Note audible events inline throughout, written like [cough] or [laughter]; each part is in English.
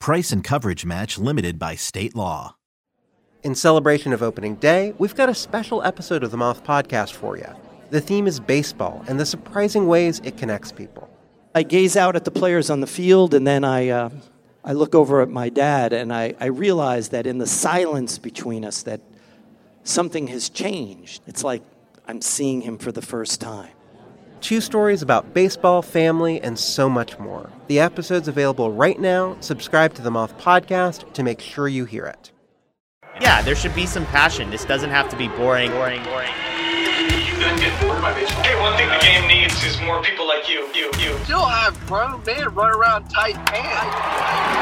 Price and coverage match limited by state law. In celebration of opening day, we've got a special episode of the Moth podcast for you. The theme is baseball and the surprising ways it connects people. I gaze out at the players on the field and then I, uh, I look over at my dad and I, I realize that in the silence between us that something has changed. It's like I'm seeing him for the first time. Two stories about baseball, family, and so much more. The episode's available right now. Subscribe to the Moth Podcast to make sure you hear it. Yeah, there should be some passion. This doesn't have to be boring, boring, boring. You done get bored by baseball. Hey, one thing the game needs is more people like you, you, you. Still have grown men run around tight pants.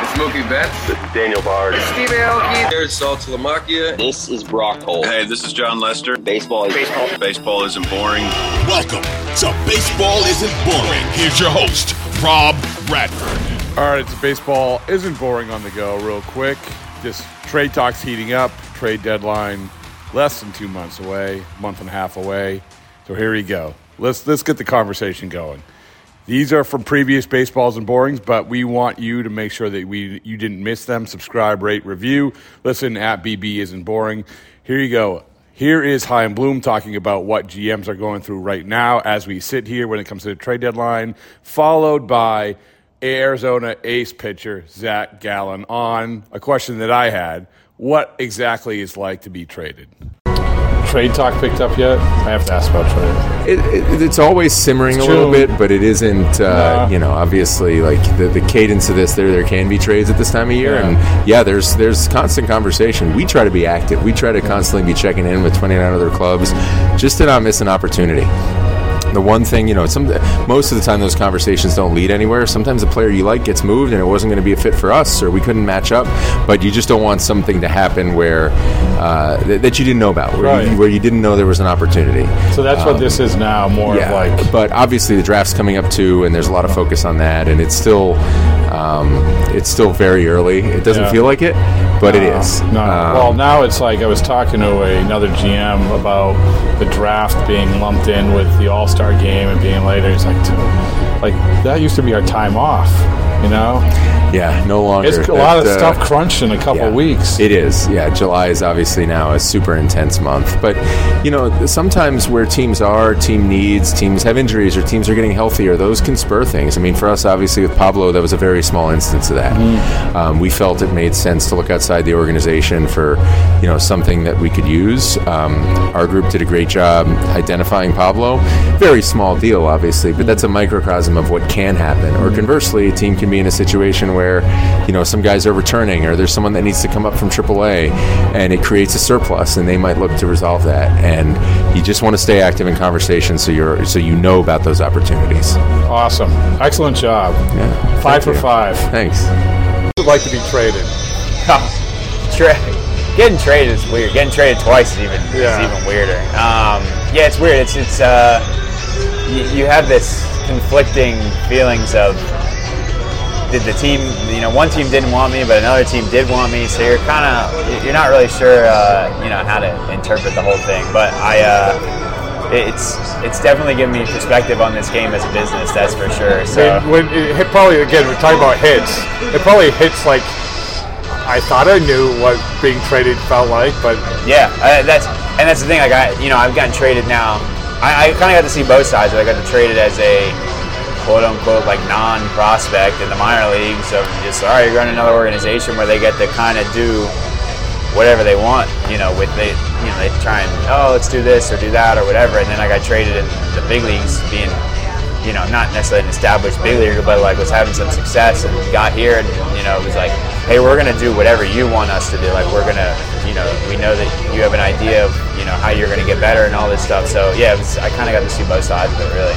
It's Mookie Betts. This is Daniel Bard. It's Steve Aoki. There's Saltalamacchia. This is Brock Holt. Hey, this is Jon Lester. Baseball is baseball. Baseball isn't boring. Welcome to Baseball Isn't Boring. Here's your host, Rob Bradford. All right, it's baseball isn't boring on the go. Real quick, just trade talks heating up. Trade deadline less than two months away, month and a half away. So here we go. Let's let's get the conversation going. These are from previous baseballs and borings, but we want you to make sure that we you didn't miss them. Subscribe, rate, review. Listen at BB isn't boring. Here you go. Here is Chaim Bloom talking about what GMs are going through right now as we sit here when it comes to the trade deadline, followed by Arizona ace pitcher Zac Gallen on a question that I had what exactly is like to be traded. Trade talk picked up yet? I have to ask about trade. It, it, it's always simmering it's a little bit, but it isn't. Uh, You know, obviously, like the, the cadence of this, there there can be trades at this time of year, yeah. and yeah, there's there's constant conversation. We try to be active. We try to constantly be checking in with 29 other clubs, just to not miss an opportunity the one thing, you know, some most of the time those conversations don't lead anywhere. Sometimes a player you like gets moved and it wasn't going to be a fit for us, or we couldn't match up. But you just don't want something to happen where uh, th- that you didn't know about, where, right. you, where you didn't know there was an opportunity. So that's um, what this is now, more yeah, like. But obviously the draft's coming up too, and there's a lot of focus on that, and it's still um, it's still very early. It doesn't yeah. feel like it, but it is. No. Um, well, now it's like I was talking to a, another GM about the draft being lumped in with the All Star game and being later. He's like, like that used to be our time off, you know? Yeah, no longer. It's a lot of uh, stuff crunched in a couple yeah, weeks. It is. Yeah, July is obviously now a super intense month. But, you know, sometimes where teams are, team needs, teams have injuries, or teams are getting healthier, those can spur things. I mean, for us, obviously, with Pablo, that was a very small instance of that. Mm-hmm. Um, we felt it made sense to look outside the organization for, you know, something that we could use. Um, our group did a great job identifying Pablo. Very small deal, obviously, but that's a microcosm of what can happen. Or conversely, a team can be in a situation where, you know, some guys are returning or there's someone that needs to come up from AAA and it creates a surplus and they might look to resolve that. And you just want to stay active in conversation so you're so you know about those opportunities. Awesome. Excellent job. Yeah. Five for you. five. Thanks. Would like to be traded. [laughs] Tra- getting traded is weird. Getting traded twice is even yeah. is even weirder. Um, yeah, it's weird. It's it's uh, you, you have this conflicting feelings of did the team, you know, one team didn't want me, but another team did want me. So you're kind of, you're not really sure, uh, you know, how to interpret the whole thing. But I, uh, it's it's definitely given me perspective on this game as a business. That's for sure. So when, when it probably again, we're talking about hits. It probably hits like I thought I knew what being traded felt like, but yeah, uh, that's and that's the thing. Like I, you know, I've gotten traded now. I, I kind of got to see both sides. But I got to trade it as a quote unquote like non prospect in the minor leagues of just all right, you're on another organization where they get to kind of do whatever they want. You know, with they you know they try and oh let's do this or do that or whatever, and then I got traded in the big leagues, being you know not necessarily an established big leaguer, but like was having some success and got here and you know it was like hey we're gonna do whatever you want us to do. Like we're gonna you know we know that you have an idea of you know how you're gonna get better and all this stuff. So yeah, was, I kind of got to see both sides of it really.